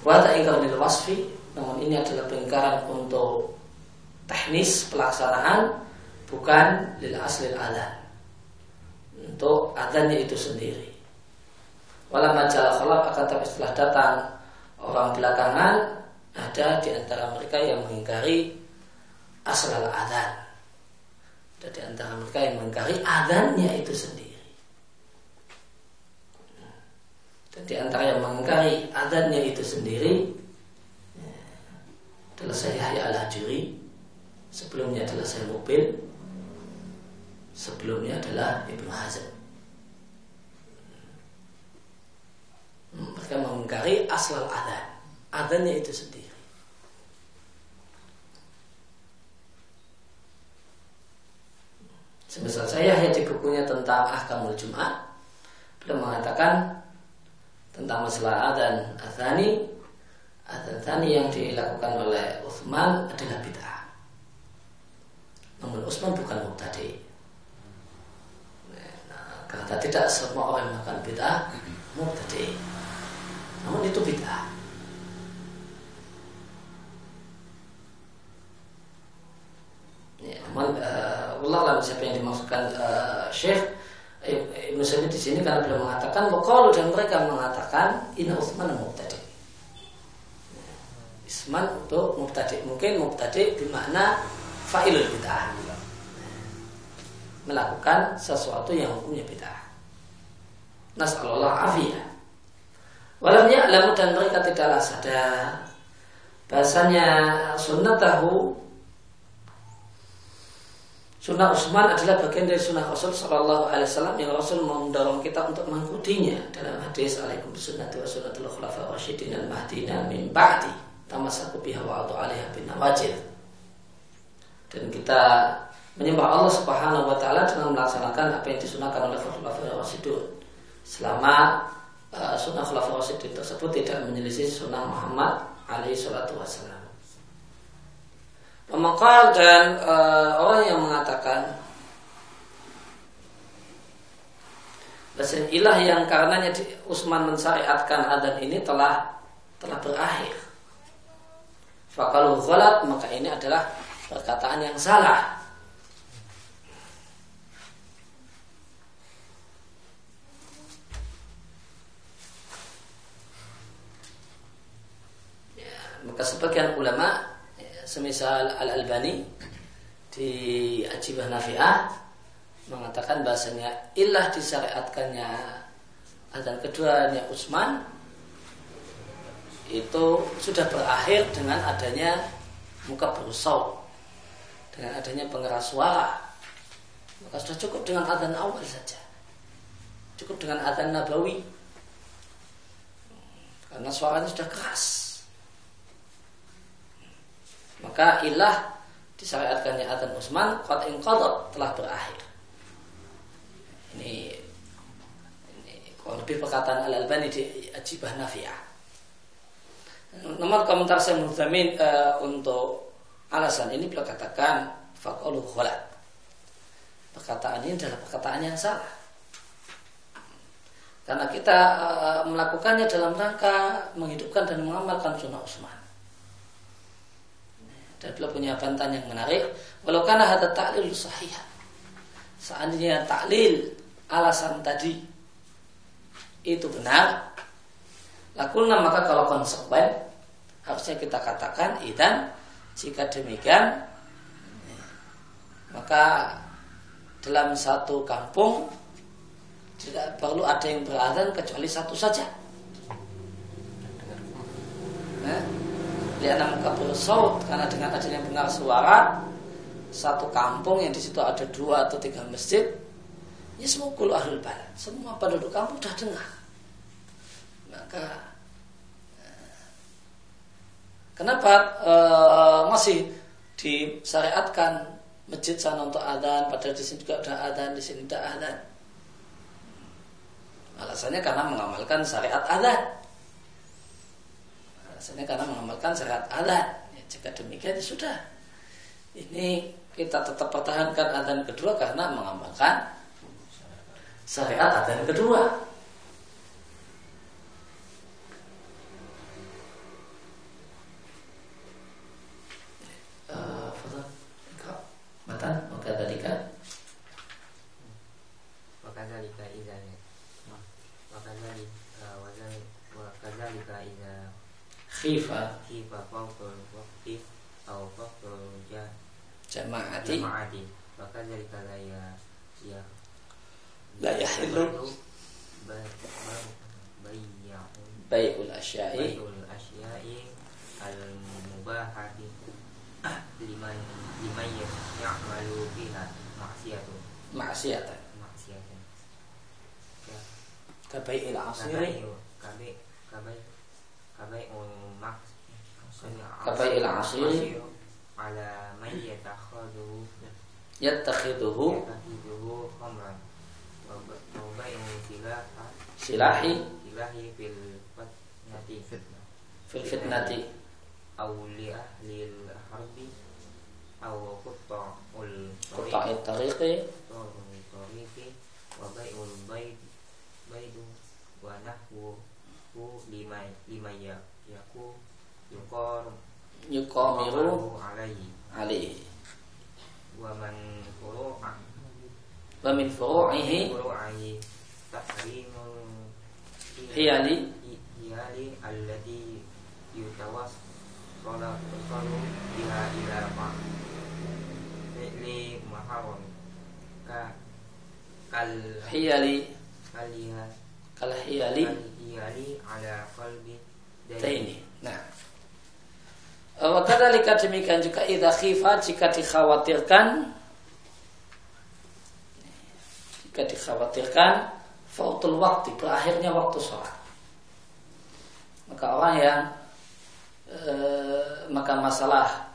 Wa ta'ingkar wasfi namun ini adalah pengingkaran untuk teknis pelaksanaan bukan lil asli adzan. Untuk adzannya itu sendiri. Walau majalah khalaf akan tapi setelah datang orang belakangan ada di antara mereka yang mengingkari asal adzan. Ada di antara mereka yang mengingkari adzannya itu sendiri. Dan di antara yang mengingkari adanya itu sendiri adalah saya Yahya al-Hajuri, sebelumnya adalah saya Mobil, sebelumnya adalah Ibnu Hazm. Mereka mengingkari asal adan, adanya itu sendiri. Semisal saya ya di bukunya tentang ahkamul Jumat, beliau mengatakan tentang masalah adzan adzani adzan adzani yang dilakukan oleh Utsman adalah bid'ah. Namun Utsman bukan mubtadi. Kata tidak semua orang yang melakukan bid'ah mubtadi. Namun itu bid'ah. Ya, uh, Allah siapa yang dimaksudkan uh, Syekh Ibnu Sa'id di sini karena beliau mengatakan kalau dan mereka mengatakan inna Utsman mubtadi. Isman untuk mubtadi. Mungkin mubtadi bermakna fa'ilul bid'ah. Melakukan sesuatu yang hukumnya bid'ah. Nas'alullah afiyah. Walam ya'lamu dan mereka tidaklah sadar bahasanya sunnatahu Sunnah Utsman adalah bagian dari sunnah Rasul Shallallahu Alaihi Wasallam yang Rasul mendorong kita untuk mengikutinya dalam hadis alaikum sunnati wa sunnatul khulafa rasyidin al mahdina min ba'di tamasaku biha wa alaiha bin nawajid dan kita menyembah Allah Subhanahu wa taala dengan melaksanakan apa yang disunahkan oleh khulafa rasyidun selama uh, sunnah khulafa rasyidin tersebut tidak menyelisih sunnah Muhammad alaihi salatu wasallam Pemakal dan e, orang yang mengatakan Bahasa ilah yang karenanya Utsman mensyariatkan adan ini telah telah berakhir. Fakalu ghalat maka ini adalah perkataan yang salah. Ya, maka sebagian ulama semisal Al-Albani di Ajibah Nafi'ah mengatakan bahasanya ilah disyariatkannya. Dan keduanya Utsman itu sudah berakhir dengan adanya muka berusau dengan adanya pengeras suara. Maka sudah cukup dengan adzan awal saja. Cukup dengan adzan nabawi. Karena suaranya sudah keras maka ilah disyariatkannya adzan Utsman qad inqadhat telah berakhir. Ini ini kurang lebih perkataan Al Albani di Ajibah Nafi'ah. Nomor komentar saya Muzamin uh, untuk alasan ini beliau katakan khalat. Perkataan ini adalah perkataan yang salah. Karena kita uh, melakukannya dalam rangka menghidupkan dan mengamalkan sunnah Utsman. Dan beliau punya bantahan yang menarik. Walau karena ada taklil sahih. Seandainya taklil alasan tadi itu benar, lakulna maka kalau konsekuen harusnya kita katakan idan jika demikian maka dalam satu kampung tidak perlu ada yang berazan kecuali satu saja. Nah, lihat kabur saut karena dengan adanya dengar suara satu kampung yang di situ ada dua atau tiga masjid, ya semua kul ahlul balad, semua penduduk kampung sudah dengar. Maka eh, kenapa uh, masih disyariatkan masjid sana untuk adzan, padahal di sini juga ada adzan, di sini tidak adzan. Alasannya karena mengamalkan syariat adzan. Alasannya karena mengamalkan syariat adzan. Ya, jika demikian ya sudah. Ini kita tetap pertahankan adzan kedua karena mengamalkan syariat adzan kedua. matan maka dalika maka dalika iza maka dalika wazan maka dalika iza khifa khifa fawqul waqti aw fawqul ja jama'ati. Jama'ati. Maka la ya. Ya la yahillu bai'ul asya'i. bai'ul asya'i al mubahati liman liman ya'malu biha maksiatun maksiatan maksiatan ya. Kabai'il asiri kabai kabai kabai mak kabai'il asiri ala man yatakhadhu yattakhiduhu yatakhidhuhu khamran wa bai'u silaha silahi silahi fil fitnati fil fitnati awli ahli harbi aw qutta'ul quta'it tariqi tariqi wa bai'ul baid baidu wa nahwu hu lima lima ya yaku yuqar yuqamiru alaihi. alaihi. Wa man furu'a. Wa min furu'ihi furu'i tahrimul hiyali hiyali allati yutawas Sola Solu Biha Ila Ma Fi'li Maharon Ka Kal hiyali Kaliha. Kal hiyali Hiyali Ala Qalbi taini. nah wa kadzalika demikian juga idza khifa jika dikhawatirkan jika dikhawatirkan fautul waktu berakhirnya waktu sholat. Maka orang yang e, maka masalah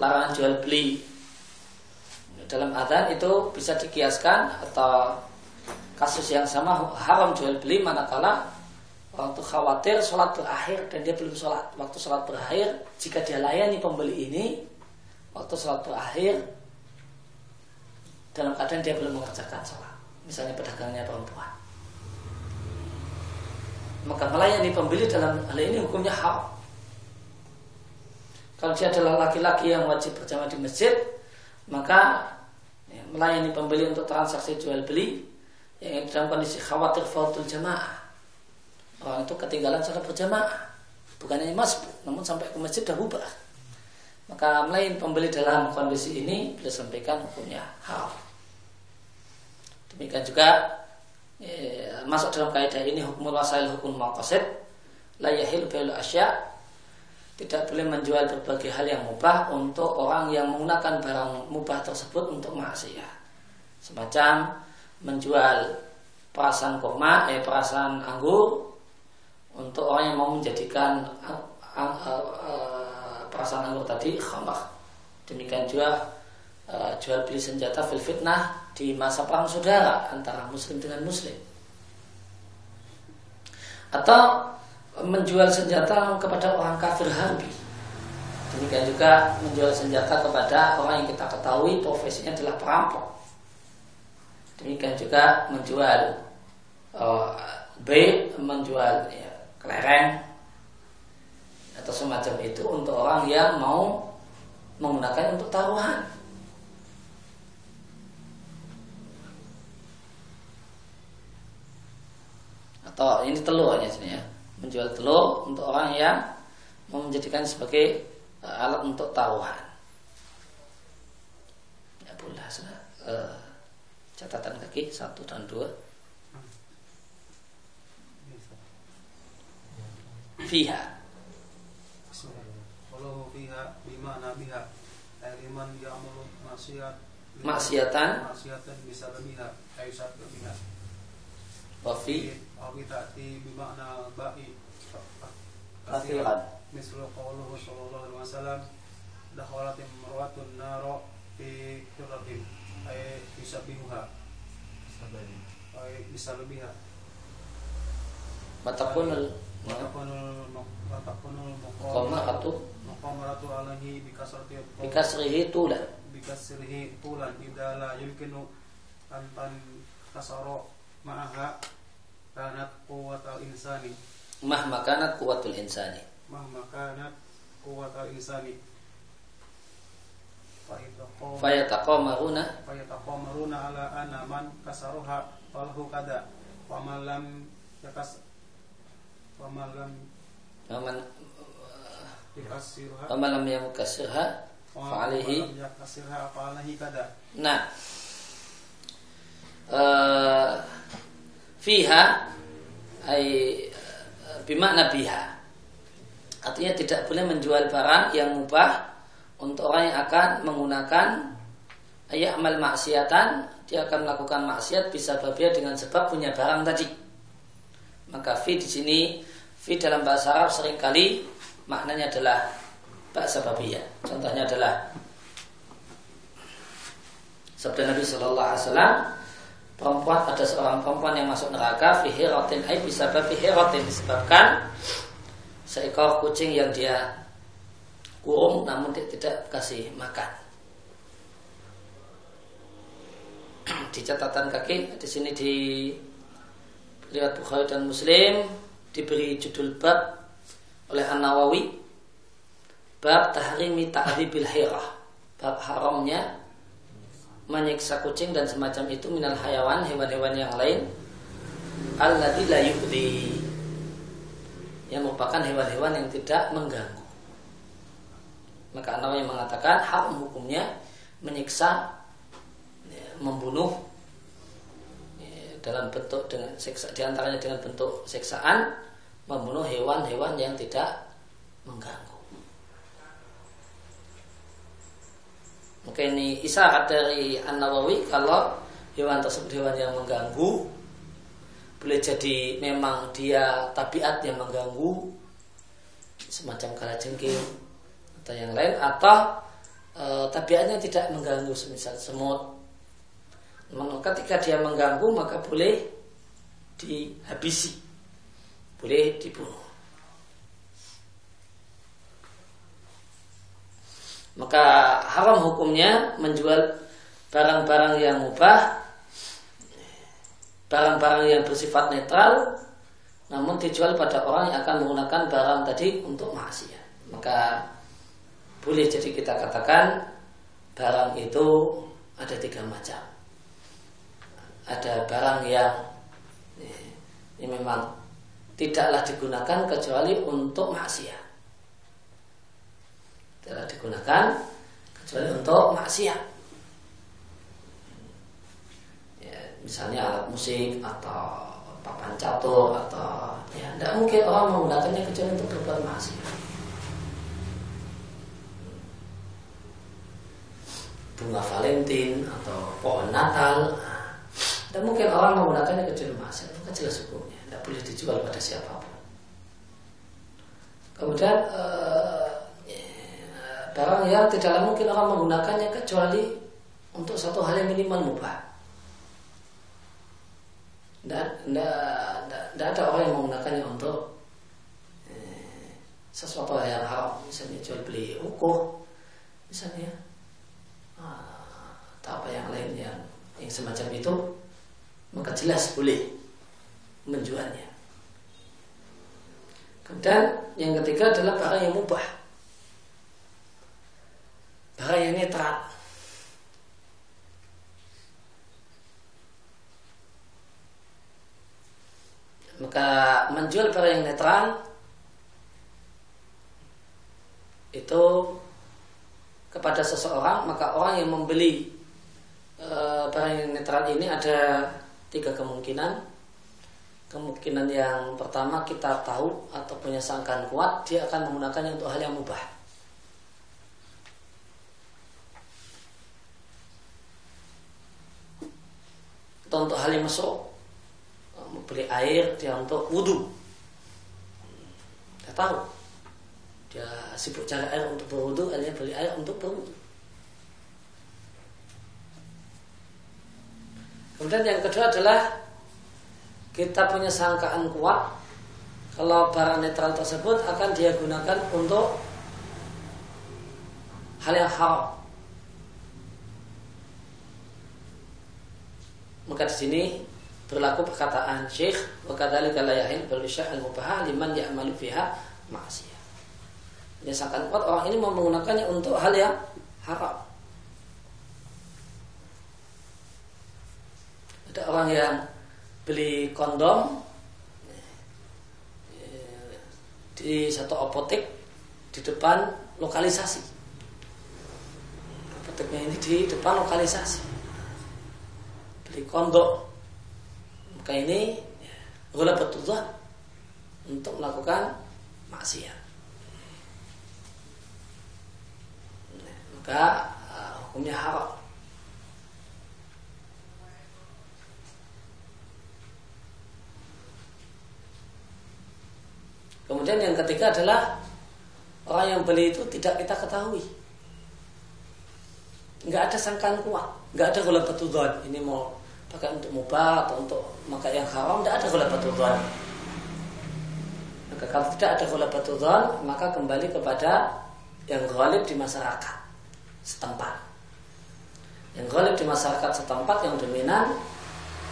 larangan jual beli dalam adzan itu bisa dikiaskan atau kasus yang sama haram jual beli manakala waktu khawatir sholat berakhir dan dia belum sholat. Waktu sholat berakhir jika dia layani pembeli ini waktu sholat berakhir dalam keadaan dia belum mengerjakan sholat. Misalnya pedagangnya perempuan. Maka melayani pembeli dalam hal ini hukumnya haram. Kalau dia adalah laki-laki yang wajib berjamaah di masjid maka ya, melayani pembeli untuk transaksi jual beli yang dalam kondisi khawatir fautul jamaah orang itu ketinggalan sholat berjamaah. Bukannya masbuk namun sampai ke masjid dah bubar maka melayani pembeli dalam kondisi ini beliau sampaikan hukumnya haram demikian juga ya, masuk dalam kaidah ini hukum wasail hukum maqasid la yahil bil asya. Tidak boleh menjual berbagai hal yang mubah untuk orang yang menggunakan barang mubah tersebut untuk maksiat. Semacam menjual perasan kurma, eh perasan anggur untuk orang yang mau menjadikan uh, uh, uh, perasan anggur tadi khamar. Demikian juga jual beli senjata fil fitnah di masa perang saudara antara muslim dengan muslim. Atau menjual senjata kepada orang kafir harbi. Demikian juga menjual senjata kepada orang yang kita ketahui profesinya adalah perampok. Demikian juga menjual uh, B, menjual ya, kelereng atau semacam itu untuk orang yang mau menggunakan untuk taruhan. Atau ini telur ya sini ya menjual telur untuk orang yang mau menjadikan sebagai uh, alat untuk taruhan. boleh uh, catatan kaki satu dan dua fiha. Kalau fiha bima nabiha. Maksiat. Maksiatan. Maksiatan bisa lebihha ayu saat lebihha wa fi aw ta'ti bima'na ba'i kathiran mislu qawluhu sallallahu alaihi wasallam. Dakhalat imra'atun fi ay ay matakunul matakunul muqamaratu muqamaratu alaihi bikasrati bikasrihi tulan. Bikasrihi tulan. Idza la yumkinu an tan kasaro ma'aha kanat quwwatal insani. Mahma kanat quwwatul insani. Mahma kanat quwwatal insani. Fayataqamaruna fayataqamaruna ala anna man kasaruha falahu kada. Wa man lam yakas wa man lam waman yakasirha waman lam yamukasirha wa fa'alihi. man lam yakasirha fa'alaihi kada? Nah. Eh, fiha ay bimakna biha. Artinya tidak boleh menjual barang yang mubah untuk orang yang akan menggunakan. Ayat amal maksiatan dia akan melakukan maksiat bisa berbeda dengan sebab punya barang tadi. Maka fi di sini fi dalam bahasa Arab sering kali maknanya adalah bahasa babiyah contohnya adalah sabda Nabi Shallallahu Alaihi Wasallam perempuan ada seorang perempuan yang masuk neraka fi hiratin ay bisa babi hiratin disebabkan seekor kucing yang dia kurung namun dia tidak kasih makan. di catatan kaki di sini di lihat Bukhari dan Muslim diberi judul bab oleh An Nawawi bab tahrimi ta'ribil hirah. Bab haramnya menyiksa kucing dan semacam itu minal hayawan hewan-hewan yang lain. Alladzi la yu'dhi. Yang merupakan hewan-hewan yang tidak mengganggu. Maka An-Nawawi mengatakan haram hukumnya menyiksa ya, membunuh dalam bentuk dengan siksa di antaranya dengan bentuk siksaan membunuh hewan-hewan yang tidak mengganggu. Maka ini isyarat dari An Nawawi kalau hewan tersebut hewan yang mengganggu boleh jadi memang dia tabiat yang mengganggu semacam kalajengking atau yang lain atau e, tabiatnya tidak mengganggu semisal semut ketika dia mengganggu maka boleh dihabisi. Boleh dibunuh. Maka haram hukumnya menjual barang-barang yang mubah barang-barang yang bersifat netral namun dijual pada orang yang akan menggunakan barang tadi untuk maksiat. Maka boleh jadi kita katakan barang itu ada tiga macam ada barang yang ini memang tidaklah digunakan kecuali untuk maksiat tidaklah digunakan kecuali untuk maksiat misalnya alat musik atau papan catur atau ya tidak mungkin orang menggunakannya kecuali untuk berbuat maksiat. Bunga Valentine atau pohon Natal, tidak mungkin orang menggunakannya kecuali maksiat. Itu jelas hukumnya, tidak boleh dijual pada siapa pun. Kemudian eh, barang yang tidaklah mungkin orang menggunakannya kecuali untuk satu hal yang minimal mubah tidak ada orang yang menggunakannya untuk eh, sesuatu yang haram misalnya jual beli ukur misalnya ah, atau apa yang lain yang yang semacam itu maka jelas boleh menjualnya. Kemudian yang ketiga adalah barang yang mubah. Barang yang netral. Maka menjual barang yang netral itu kepada seseorang maka orang yang membeli eh, barang yang netral ini ada tiga kemungkinan. Kemungkinan yang pertama kita tahu atau punya sangkaan kuat dia akan menggunakannya untuk hal yang mubah. Atau untuk hal yang masuk beli air dia untuk wudhu. Dia tahu dia sibuk cari air untuk berwudhu, akhirnya beli air untuk berwudhu. Kemudian yang kedua adalah kita punya sangkaan kuat kalau barang netral tersebut akan dia gunakan untuk hal yang haram. Maka di sini berlaku perkataan Syekh wa kadzalika la yahil bal al mubah liman ya'malu fiha ma'siyah. Dia sangkaan kuat orang ini mau menggunakannya untuk hal yang haram. Ada orang yang beli kondom di satu apotek di depan lokalisasi. Apoteknya ini di depan lokalisasi. Beli kondom maka ini gula betul untuk melakukan maksiat. Maka uh, hukumnya haram Kemudian yang ketiga adalah orang yang beli itu tidak kita ketahui. Nggak ada sangkaan kuat, nggak ada gula betulan. Ini mau pakai untuk mubah atau untuk maka yang haram, nggak ada gula betulan. Maka kalau tidak ada gula betulan, maka kembali kepada yang ghalib di masyarakat setempat. Yang ghalib di masyarakat setempat yang dominan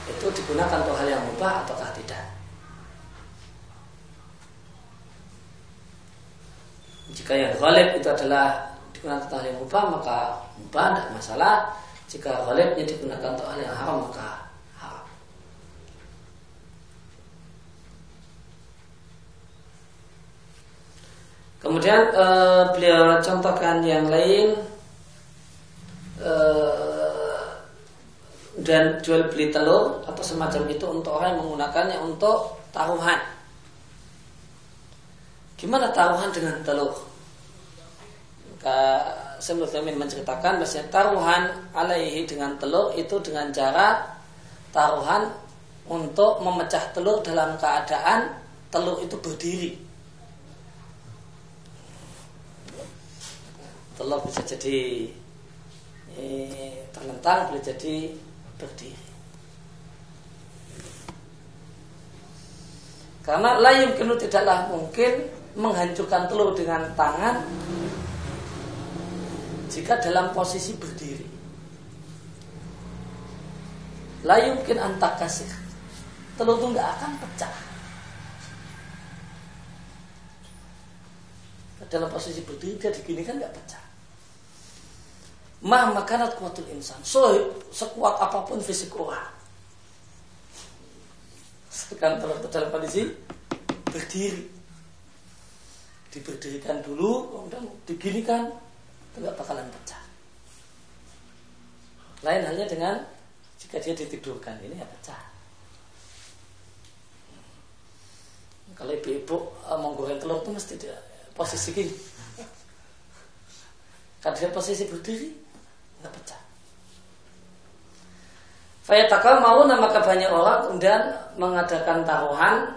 itu digunakan untuk hal yang mubah ataukah tidak. Jika yang ghalib itu adalah digunakan untuk hal yang mubah maka mubah tidak masalah. Jika ghalibnya digunakan untuk hal yang haram maka. Kemudian eh, beliau contohkan yang lain eh, dan jual beli telur atau semacam itu untuk orang yang menggunakannya untuk taruhan. Gimana taruhan dengan telur? maka Syaikhul menceritakan bahwa taruhan alaihi dengan telur itu dengan cara taruhan untuk memecah telur dalam keadaan telur itu berdiri. Telur bisa jadi eh, terlentang, bisa jadi berdiri. Karena lain kenu tidaklah mungkin menghancurkan telur dengan tangan jika dalam posisi berdiri. La yumkin antak kasih. Telur itu nggak akan pecah. Dalam posisi berdiri dia digini kan nggak pecah. Mah makanat kuatul insan. So, sekuat apa pun fisik orang. Sekarang telur dalam kondisi berdiri. Diberdirikan dulu, kemudian diginikan, nggak bakalan pecah. Lain halnya dengan jika dia ditidurkan ini ya pecah. Kalau ibu-ibu uh, mau goreng telur itu mesti dia posisi gini. Kalau dia posisi berdiri nggak pecah. Fayatakal mau nama banyak orang kemudian mengadakan taruhan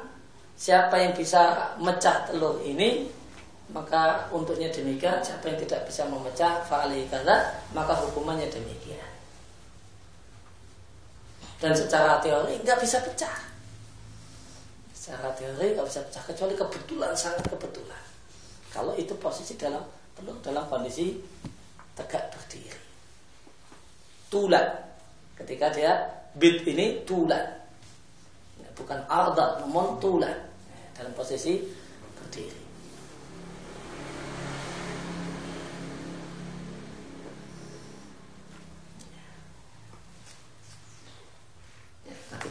siapa yang bisa mecah telur ini maka untuknya demikian siapa yang tidak bisa memecah fa'ali kata maka hukumannya demikian. Dan secara teori nggak bisa pecah. Secara teori nggak bisa pecah. Kecuali kebetulan sangat kebetulan. Kalau itu posisi dalam telur dalam kondisi tegak berdiri. Tulan ketika dia bit ini tulan bukan ardat namun tulan dalam posisi berdiri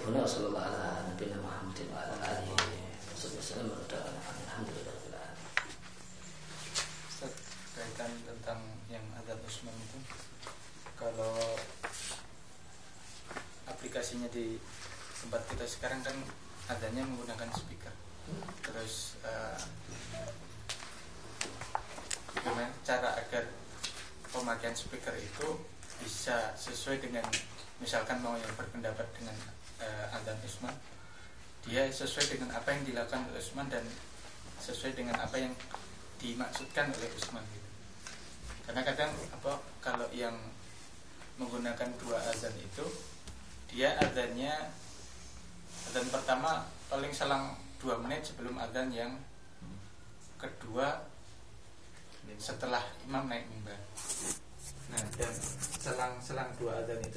Nabi sallallahu ala Nabi Muhammad wa ala wasallam alhamdulillah. Kaitan tentang yang ada itu kalau misalnya di tempat kita sekarang kan adanya menggunakan speaker. Terus uh, gimana cara agar pemakaian speaker itu bisa sesuai dengan misalkan mau yang berpendapat dengan uh, Adan Usman dia sesuai dengan apa yang dilakukan oleh Usman dan sesuai dengan apa yang dimaksudkan oleh Usman gitu. karena kadang apa kalau yang menggunakan dua azan itu dia adanya azan pertama paling selang dua menit sebelum azan yang kedua setelah imam naik mimbar. Nah, dan selang-selang dua adzan itu